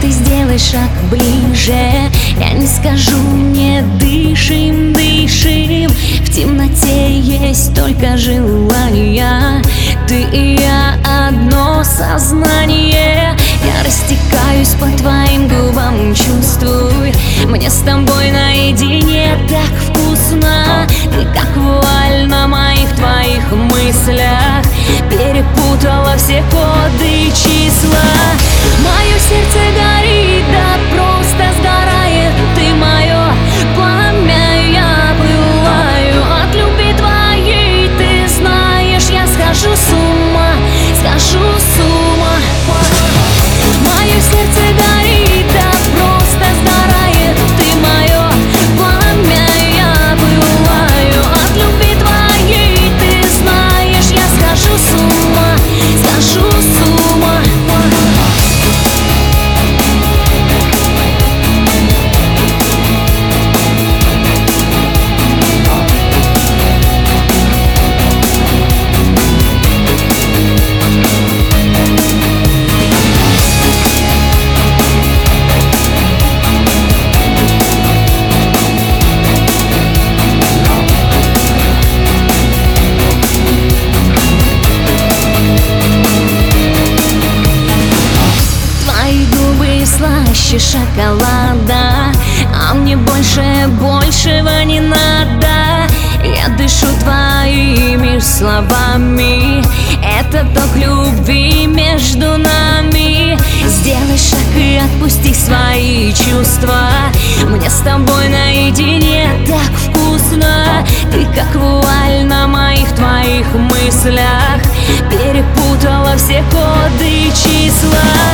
ты сделай шаг ближе. Я не скажу, не дышим, дышим. В темноте есть только желания Ты и я одно сознание. Я растекаюсь по твоим губам, чувствуй. Мне с тобой наедине так вкусно. Ты как вуаль на моих твоих мыслях. Перепутала все коды и числа Мое сердце слаще шоколада А мне больше большего не надо. Я дышу твоими словами. Это ток любви между нами. Сделай шаг и отпусти свои чувства. Мне с тобой наедине так вкусно. Ты как вуаль на моих твоих мыслях. Перепутала все коды и числа